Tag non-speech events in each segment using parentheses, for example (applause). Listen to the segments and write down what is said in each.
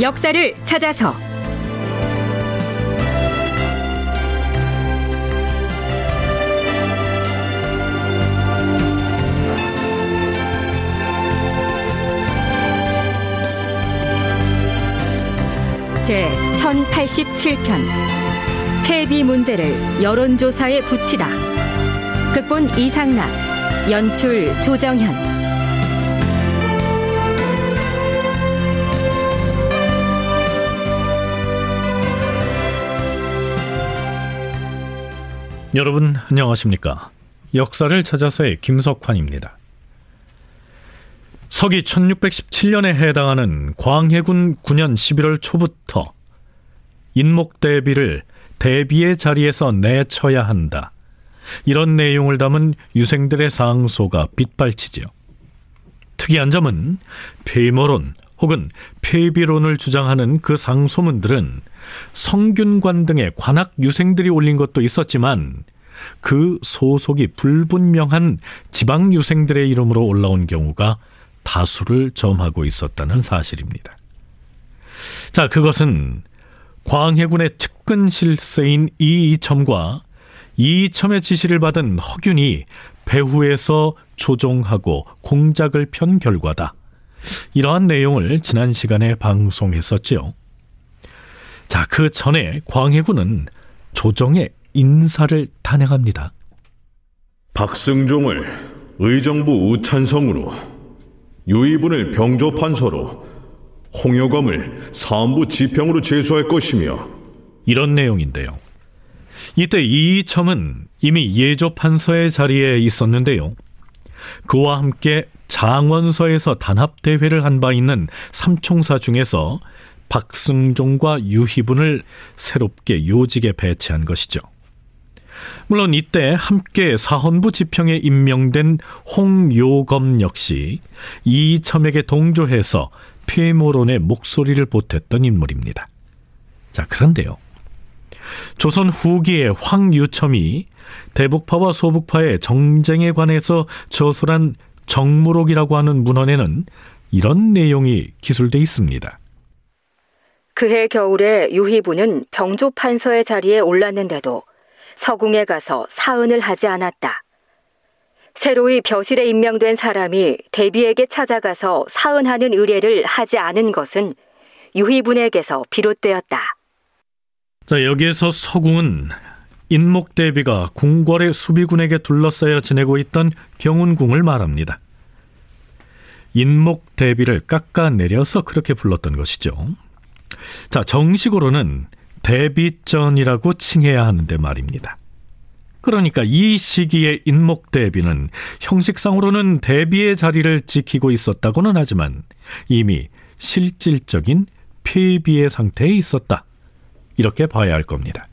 역사를 찾아서. 제 1087편. 폐비 문제를 여론조사에 붙이다. 극본 이상락 연출 조정현 여러분 안녕하십니까? 역사를 찾아서의 김석환입니다. 서기 1617년에 해당하는 광해군 9년 11월 초부터 인목 대비를 대비의 자리에서 내쳐야 한다. 이런 내용을 담은 유생들의 상소가 빗발치지요. 특이한 점은 폐모론 혹은 폐비론을 주장하는 그 상소문들은 성균관 등의 관악 유생들이 올린 것도 있었지만 그 소속이 불분명한 지방 유생들의 이름으로 올라온 경우가 다수를 점하고 있었다는 사실입니다. 자, 그것은 광해군의 측근 실세인 이이첨과 이이첨의 지시를 받은 허균이 배후에서 조종하고 공작을 편 결과다. 이러한 내용을 지난 시간에 방송했었지요. 자, 그 전에 광해군은 조정의 인사를 단행합니다. 박승종을 의정부 우찬성으로 유이분을 병조판서로 홍여검을 사안부 지평으로 제수할 것이며 이런 내용인데요. 이때 이이첨은 이미 예조판서의 자리에 있었는데요. 그와 함께 장원서에서 단합대회를 한 바 있는 삼총사 중에서 박승종과 유희분을 새롭게 요직에 배치한 것이죠. 물론 이때 함께 사헌부 지평에 임명된 홍요검 역시 이첨에게 동조해서 폐모론의 목소리를 보탰던 인물입니다. 자, 그런데요. 조선 후기의 황유첨이 대북파와 소북파의 정쟁에 관해서 저술한 정무록이라고 하는 문헌에는 이런 내용이 기술돼 있습니다. 그해 겨울에 유희부는 병조 판서의 자리에 올랐는데도 서궁에 가서 사은을 하지 않았다. 새로이 벼실에 임명된 사람이 대비에게 찾아가서 사은하는 의뢰를 하지 않은 것은 유희분에게서 비롯되었다. 자, 여기에서 서궁은 인목 대비가 궁궐의 수비군에게 둘러싸여 지내고 있던 경운궁을 말합니다. 인목 대비를 깎아내려서 그렇게 불렀던 것이죠. 자, 정식으로는 대비전이라고 칭해야 하는데 말입니다. 그러니까 이 시기의 인목 대비는 형식상으로는 대비의 자리를 지키고 있었다고는 하지만 이미 실질적인 폐비의 상태에 있었다. 이렇게 봐야 할 겁니다.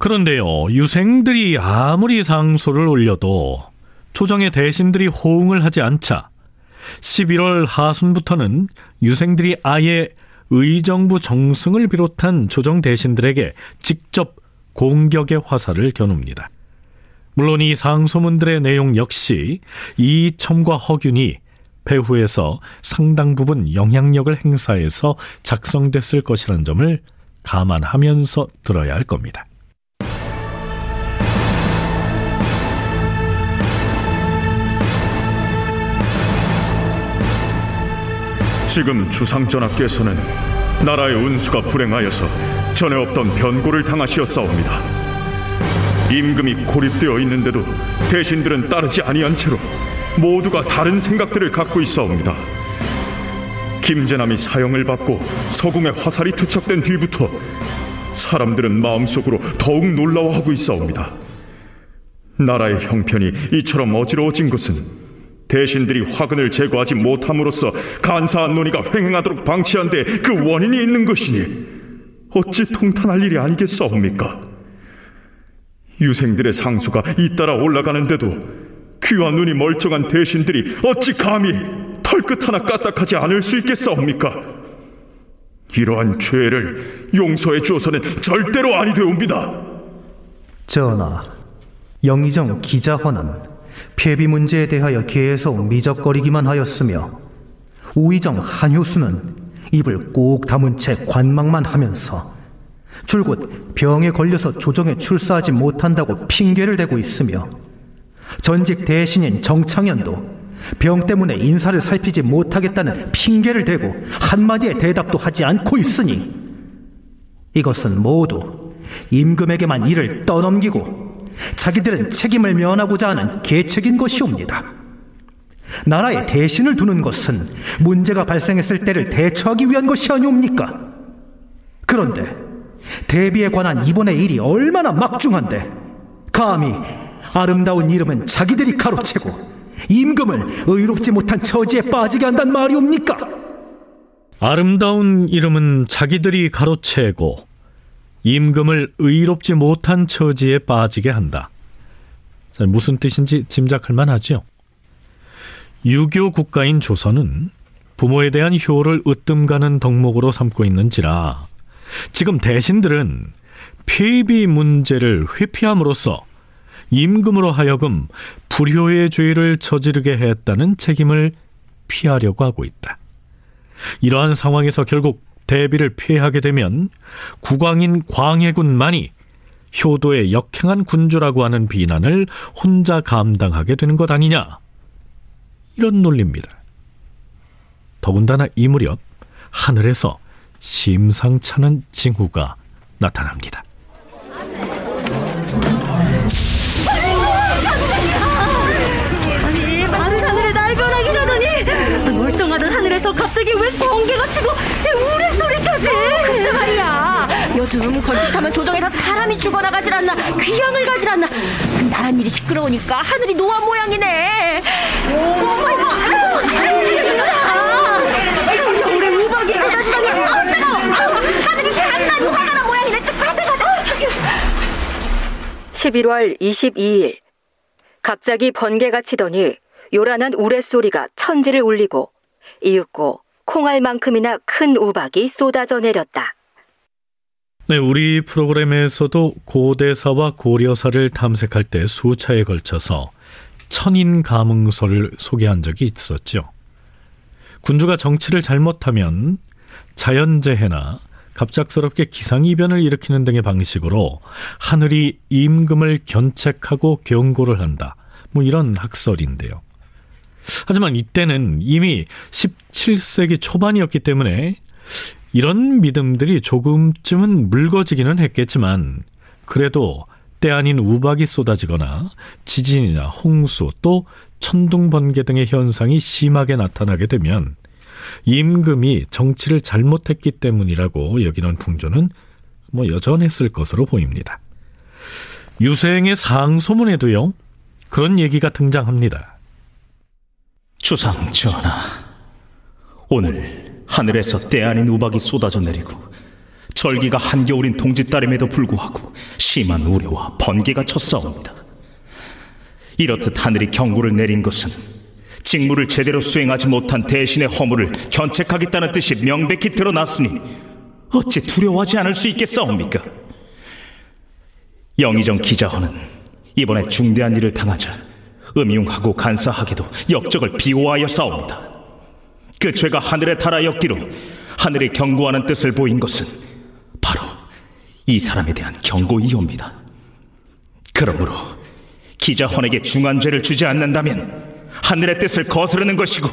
그런데요, 유생들이 아무리 상소를 올려도 조정의 대신들이 호응을 하지 않자 11월 하순부터는 유생들이 아예 의정부 정승을 비롯한 조정 대신들에게 직접 공격의 화살을 겨눕니다. 물론 이 상소문들의 내용 역시 이첨과 허균이 배후에서 상당 부분 영향력을 행사해서 작성됐을 것이라는 점을 감안하면서 들어야 할 겁니다. 지금 주상전하께서는 나라의 운수가 불행하여서 전에 없던 변고를 당하시었사옵니다. 임금이 고립되어 있는데도 대신들은 따르지 아니한 채로 모두가 다른 생각들을 갖고 있사옵니다. 김재남이 사형을 받고 서궁에 화살이 투척된 뒤부터 사람들은 마음속으로 더욱 놀라워하고 있사옵니다. 나라의 형편이 이처럼 어지러워진 것은 대신들이 화근을 제거하지 못함으로써 간사한 논의가 횡행하도록 방치한 데 그 원인이 있는 것이니 어찌 통탄할 일이 아니겠사옵니까? 유생들의 상수가 잇따라 올라가는데도 귀와 눈이 멀쩡한 대신들이 어찌 감히 털끝 하나 까딱하지 않을 수 있겠사옵니까? 이러한 죄를 용서해 주어서는 절대로 아니 되옵니다. 전하, 영의정 기자헌은 폐비 문제에 대하여 계속 미적거리기만 하였으며 우의정 한효수는 입을 꼭 다문 채 관망만 하면서 줄곧 병에 걸려서 조정에 출사하지 못한다고 핑계를 대고 있으며 전직 대신인 정창현도 병 때문에 인사를 살피지 못하겠다는 핑계를 대고 한마디의 대답도 하지 않고 있으니 이것은 모두 임금에게만 일을 떠넘기고 자기들은 책임을 면하고자 하는 계책인 것이옵니다. 나라에 대신을 두는 것은 문제가 발생했을 때를 대처하기 위한 것이 아니옵니까? 그런데 대비에 관한 이번의 일이 얼마나 막중한데 감히 아름다운 이름은 자기들이 가로채고 임금을 의롭지 못한 처지에 빠지게 한단 말이옵니까? 아름다운 이름은 자기들이 가로채고 임금을 의롭지 못한 처지에 빠지게 한다. 무슨 뜻인지 짐작할 만하죠. 유교 국가인 조선은 부모에 대한 효를 으뜸 가는 덕목으로 삼고 있는지라 지금 대신들은 폐비 문제를 회피함으로써 임금으로 하여금 불효의 죄를 저지르게 했다는 책임을 피하려고 하고 있다. 이러한 상황에서 결국 대비를 피하게 되면 국왕인 광해군만이 효도에 역행한 군주라고 하는 비난을 혼자 감당하게 되는 것 아니냐. 이런 논리입니다. 더군다나 이 무렵 하늘에서 심상찮은 징후가 나타납니다. 요즘 걸핏하면 조정에서 사람이 죽어나가질 않나 귀향을 가질 않나. 나란 일이 시끄러우니까 하늘이 노아 모양이네. 모양이네 쭉 가자 가자 11월 22일. 갑자기 번개가 치더니 요란한 우레소리가 천지를 울리고 이윽고 콩알만큼이나 큰 우박이 쏟아져 내렸다. 네, 우리 프로그램에서도 고대사와 고려사를 탐색할 때 수차에 걸쳐서 천인 가문서를 소개한 적이 있었죠. 군주가 정치를 잘못하면 자연재해나 갑작스럽게 기상이변을 일으키는 등의 방식으로 하늘이 임금을 견책하고 경고를 한다. 뭐 이런 학설인데요. 하지만 이때는 이미 17세기 초반이었기 때문에 이런 믿음들이 조금쯤은 묽어지기는 했겠지만 그래도 때 아닌 우박이 쏟아지거나 지진이나 홍수 또 천둥 번개 등의 현상이 심하게 나타나게 되면 임금이 정치를 잘못했기 때문이라고 여기는 풍조는 뭐 여전했을 것으로 보입니다. 유생의 상소문에도요 그런 얘기가 등장합니다. 주상 전하, 오늘 하늘에서 때 아닌 우박이 쏟아져 내리고 절기가 한겨울인 동짓달임에도 불구하고 심한 우려와 번개가 쳤사옵니다. 이렇듯 하늘이 경고를 내린 것은 직무를 제대로 수행하지 못한 대신의 허물을 견책하겠다는 뜻이 명백히 드러났으니 어찌 두려워하지 않을 수 있겠사옵니까? 영의정 기자헌은 이번에 중대한 일을 당하자 음흉하고 간사하게도 역적을 비호하여 싸웁니다. 그 죄가 하늘에 달하였기로 하늘이 경고하는 뜻을 보인 것은 바로 이 사람에 대한 경고이옵니다. 그러므로 기자헌에게 중한 죄를 주지 않는다면 하늘의 뜻을 거스르는 것이고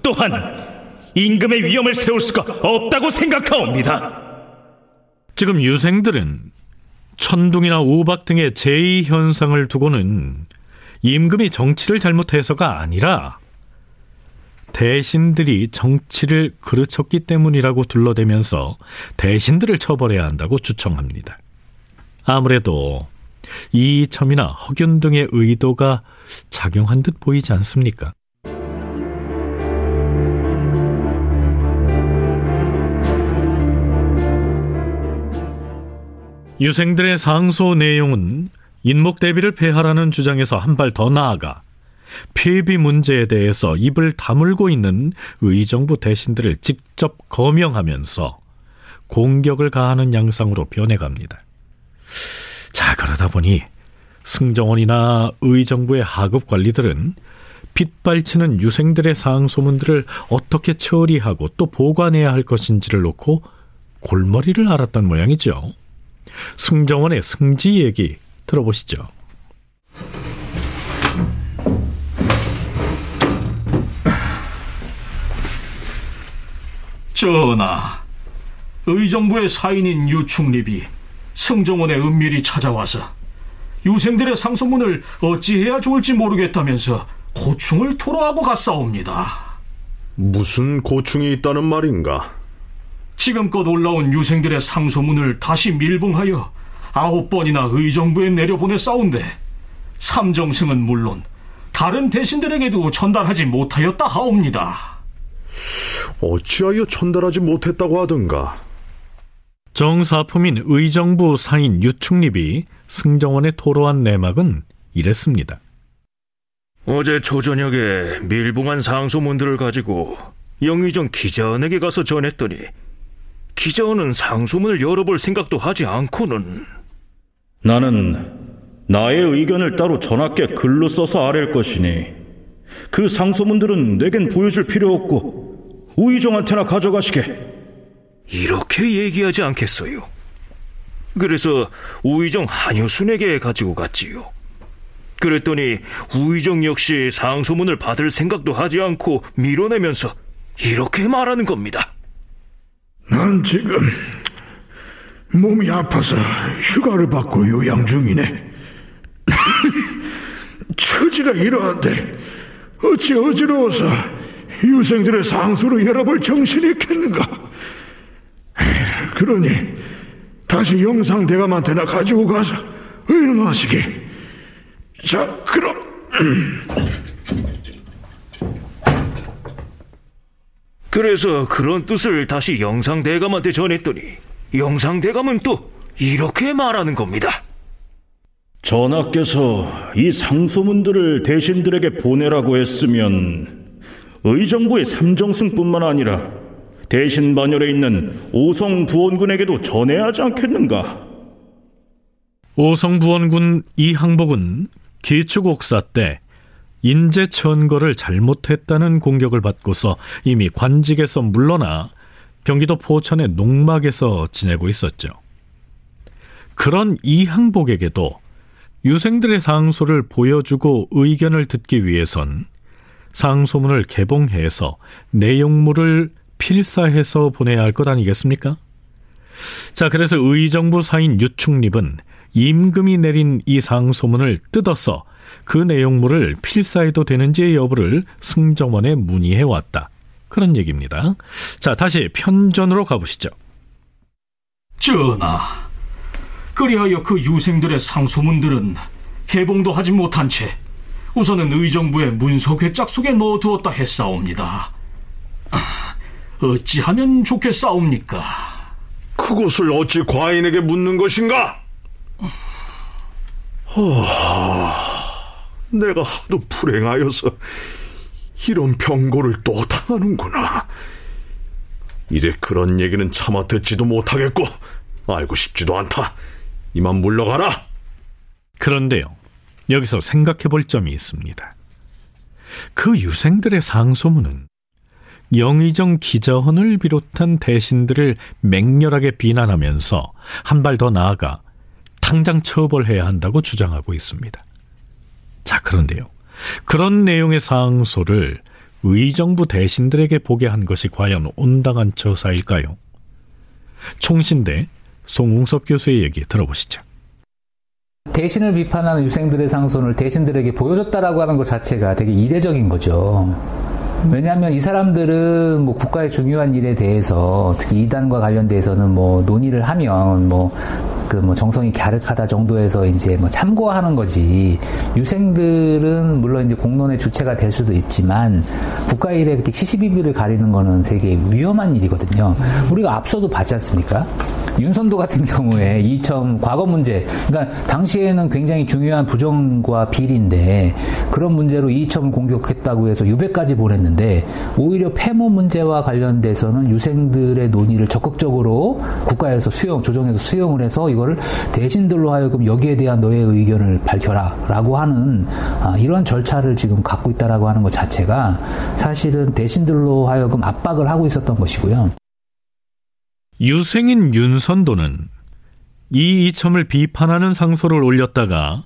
또한 임금의 위험을 세울 수가 없다고 생각하옵니다. 지금 유생들은 천둥이나 우박 등의 제2 현상을 두고는 임금이 정치를 잘못해서가 아니라 대신들이 정치를 그르쳤기 때문이라고 둘러대면서 대신들을 처벌해야 한다고 주청합니다. 아무래도 이첨이나 허균 등의 의도가 작용한 듯 보이지 않습니까? 유생들의 상소 내용은 인목 대비를 폐하라는 주장에서 한 발 더 나아가 폐비 문제에 대해서 입을 다물고 있는 의정부 대신들을 직접 거명하면서 공격을 가하는 양상으로 변해갑니다. 자, 그러다 보니 승정원이나 의정부의 하급 관리들은 빗발치는 유생들의 상소문들을 어떻게 처리하고 또 보관해야 할 것인지를 놓고 골머리를 앓았던 모양이죠. 승정원의 승지 얘기 들어보시죠. 전하, 의정부의 사인인 유충립이 승정원에 은밀히 찾아와서 유생들의 상소문을 어찌해야 좋을지 모르겠다면서 고충을 토로하고 갔사옵니다. 무슨 고충이 있다는 말인가? 지금껏 올라온 유생들의 상소문을 다시 밀봉하여 아홉 번이나 의정부에 내려보내 싸운데 삼정승은 물론 다른 대신들에게도 전달하지 못하였다 하옵니다. 어찌하여 전달하지 못했다고 하던가? 정사품인 의정부 사인 유충립이 승정원에 토로한 내막은 이랬습니다. 어제 초저녁에 밀봉한 상소문들을 가지고 영의정 기자원에게 가서 전했더니 기자원은 상소문을 열어볼 생각도 하지 않고는 나는 나의 의견을 따로 전하께 글로 써서 아랠 것이니 그 상소문들은 내겐 보여줄 필요 없고 우의정한테나 가져가시게 이렇게 얘기하지 않겠어요. 그래서 우의정 한효순에게 가지고 갔지요. 그랬더니 우의정 역시 상소문을 받을 생각도 하지 않고 밀어내면서 이렇게 말하는 겁니다. 난 지금 몸이 아파서 휴가를 받고 요양 중이네. (laughs) 처지가 이러한데 어찌 어지러워서 유생들의 상소를 열어볼 정신이 있겠는가? 그러니 다시 영상 대감한테나 가지고 가서 의논하시게. 자, 그럼. 그래서 그런 뜻을 다시 영상 대감한테 전했더니 영상 대감은 또 이렇게 말하는 겁니다. 전하께서 이 상소문들을 대신들에게 보내라고 했으면 의정부의 삼정승뿐만 아니라 대신 반열에 있는 오성 부원군에게도 전해야 하지 않겠는가? 오성 부원군 이항복은 기축옥사 때 인재 천거를 잘못했다는 공격을 받고서 이미 관직에서 물러나 경기도 포천의 농막에서 지내고 있었죠. 그런 이항복에게도 유생들의 상소를 보여주고 의견을 듣기 위해선 상소문을 개봉해서 내용물을 필사해서 보내야 할 것 아니겠습니까? 자, 그래서 의정부 사인 유충립은 임금이 내린 이 상소문을 뜯어서 그 내용물을 필사해도 되는지의 여부를 승정원에 문의해 왔다. 그런 얘기입니다. 자, 다시 편전으로 가보시죠. 전하, 그리하여 그 유생들의 상소문들은 개봉도 하지 못한 채 우선은 의정부의 문서 괴짝 속에 넣어두었다 했사옵니다. 어찌하면 좋겠사옵니까? 그것을 어찌 과인에게 묻는 것인가? 어, 내가 하도 불행하여서 이런 병고를 또 당하는구나. 이제 그런 얘기는 차마 듣지도 못하겠고 알고 싶지도 않다. 이만 물러가라. 그런데요. 여기서 생각해 볼 점이 있습니다. 그 유생들의 상소문은 영의정 기자헌을 비롯한 대신들을 맹렬하게 비난하면서 한 발 더 나아가 당장 처벌해야 한다고 주장하고 있습니다. 자, 그런데요. 그런 내용의 상소를 의정부 대신들에게 보게 한 것이 과연 온당한 처사일까요? 총신대 송웅섭 교수의 얘기 들어보시죠. 대신을 비판하는 유생들의 상소를 대신들에게 보여줬다라고 하는 것 자체가 되게 이례적인 거죠. 왜냐하면 이 사람들은 뭐 국가의 중요한 일에 대해서 특히 이단과 관련돼서는 뭐 논의를 하면 뭐 그 뭐 정성이 갸륵하다 정도에서 이제 뭐 참고하는 거지 유생들은 물론 이제 공론의 주체가 될 수도 있지만 국가 일에 그렇게 시시비비를 가리는 거는 되게 위험한 일이거든요. 우리가 앞서도 봤지 않습니까? 윤선도 같은 (laughs) 경우에 이첨 과거 문제, 그러니까 당시에는 굉장히 중요한 부정과 비리인데 그런 문제로 이첨을 공격했다고 해서 유배까지 보냈는데 오히려 폐모 문제와 관련돼서는 유생들의 논의를 적극적으로 국가에서 수용, 조정해서 수용을 해서 이거 걸 대신들로 하여금 여기에 대한 너의 의견을 밝혀라라고 하는 아, 이런 절차를 지금 갖고 있다라고 하는 것 자체가 사실은 대신들로 하여금 압박을 하고 있었던 것이고요. 유생인 윤선도는 이 이첨을 비판하는 상소를 올렸다가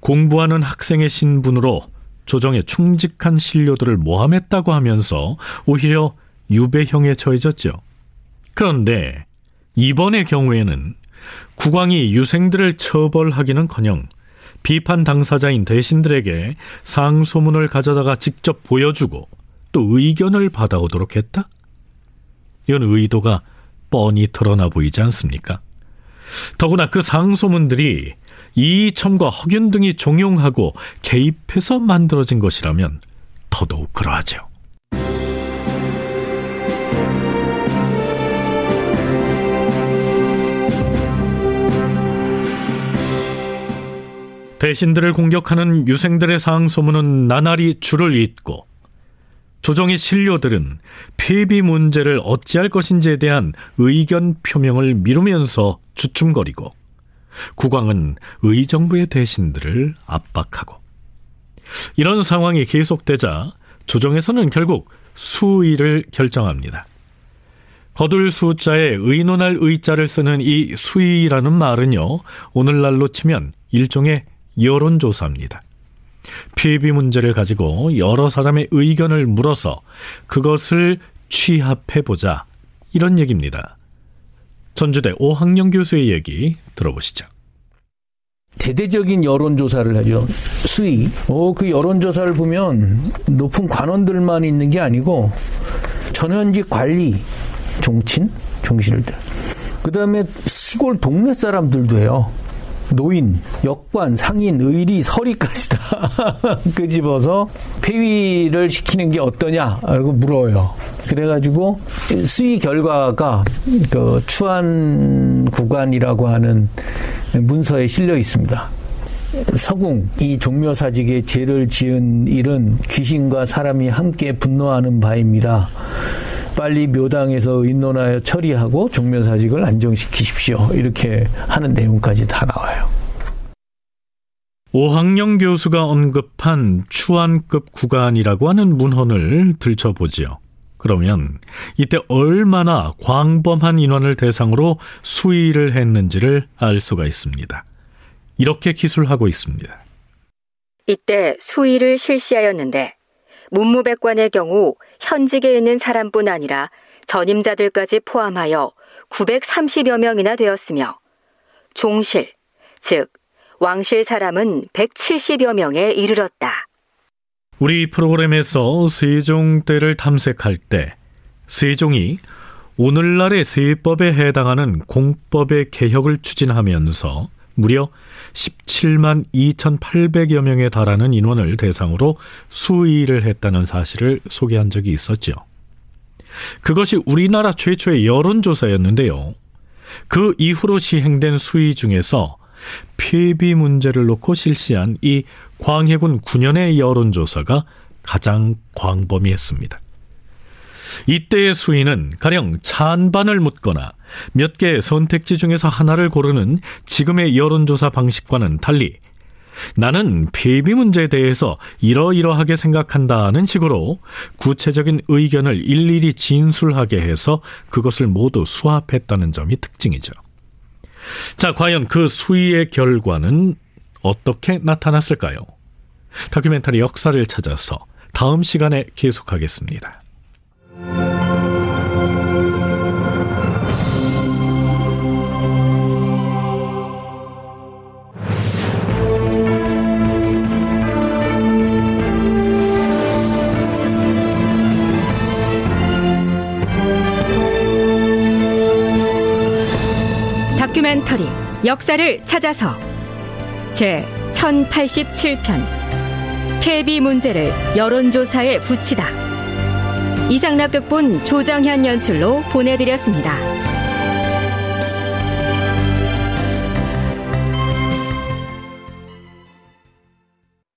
공부하는 학생의 신분으로 조정에 충직한 신료들을 모함했다고 하면서 오히려 유배형에 처해졌죠. 그런데 이번의 경우에는 국왕이 유생들을 처벌하기는커녕 비판 당사자인 대신들에게 상소문을 가져다가 직접 보여주고 또 의견을 받아오도록 했다? 이건 의도가 뻔히 드러나 보이지 않습니까? 더구나 그 상소문들이 이첨과 허균 등이 종용하고 개입해서 만들어진 것이라면 더더욱 그러하죠. 대신들을 공격하는 유생들의 상소문은 나날이 줄을 잇고 조정의 신료들은 폐비 문제를 어찌할 것인지에 대한 의견 표명을 미루면서 주춤거리고 국왕은 의정부의 대신들을 압박하고 이런 상황이 계속되자 조정에서는 결국 수의를 결정합니다. 거둘 숫자에 의논할 의자를 쓰는 이 수의라는 말은요, 오늘날로 치면 일종의 여론조사입니다. 피비 문제를 가지고 여러 사람의 의견을 물어서 그것을 취합해보자. 이런 얘기입니다. 전주대 오학령 교수의 얘기 들어보시죠. 대대적인 여론조사를 하죠. 수위. 어, 그 여론조사를 보면 높은 관원들만 있는 게 아니고 전현직 관리, 종친, 종실들. 그 다음에 시골 동네 사람들도 해요. 노인, 역관, 상인, 의리, 서리까지 다 (laughs) 끄집어서 폐위를 시키는 게 어떠냐? 라고 물어요. 그래가지고 수의 결과가 그 추한 구간이라고 하는 문서에 실려 있습니다. 서궁 이 종묘사직에 죄를 지은 일은 귀신과 사람이 함께 분노하는 바입니다. 빨리 묘당에서 의논하여 처리하고 종묘사직을 안정시키십시오. 이렇게 하는 내용까지 다 나와요. 오학령 교수가 언급한 추안급 구간이라고 하는 문헌을 들춰보지요. 그러면 이때 얼마나 광범한 인원을 대상으로 수의를 했는지를 알 수가 있습니다. 이렇게 기술하고 있습니다. 이때 수의를 실시하였는데 문무백관의 경우 현직에 있는 사람뿐 아니라 전임자들까지 포함하여 930여 명이나 되었으며 종실, 즉 왕실 사람은 170여 명에 이르렀다. 우리 프로그램에서 세종 때를 탐색할 때 세종이 오늘날의 세법에 해당하는 공법의 개혁을 추진하면서 무려 17만 2,800여 명에 달하는 인원을 대상으로 수의를 했다는 사실을 소개한 적이 있었죠. 그것이 우리나라 최초의 여론조사였는데요. 그 이후로 시행된 수의 중에서 폐비 문제를 놓고 실시한 이 광해군 9년의 여론조사가 가장 광범위했습니다. 이때의 수위는 가령 찬반을 묻거나 몇 개의 선택지 중에서 하나를 고르는 지금의 여론조사 방식과는 달리 나는 폐비 문제에 대해서 이러이러하게 생각한다는 식으로 구체적인 의견을 일일이 진술하게 해서 그것을 모두 수합했다는 점이 특징이죠. 자, 과연 그 수위의 결과는 어떻게 나타났을까요? 다큐멘터리 역사를 찾아서 다음 시간에 계속하겠습니다. 역사를 찾아서 제 1087편 폐비 문제를 여론조사에 붙이다 이상락 극본 조정현 연출로 보내드렸습니다.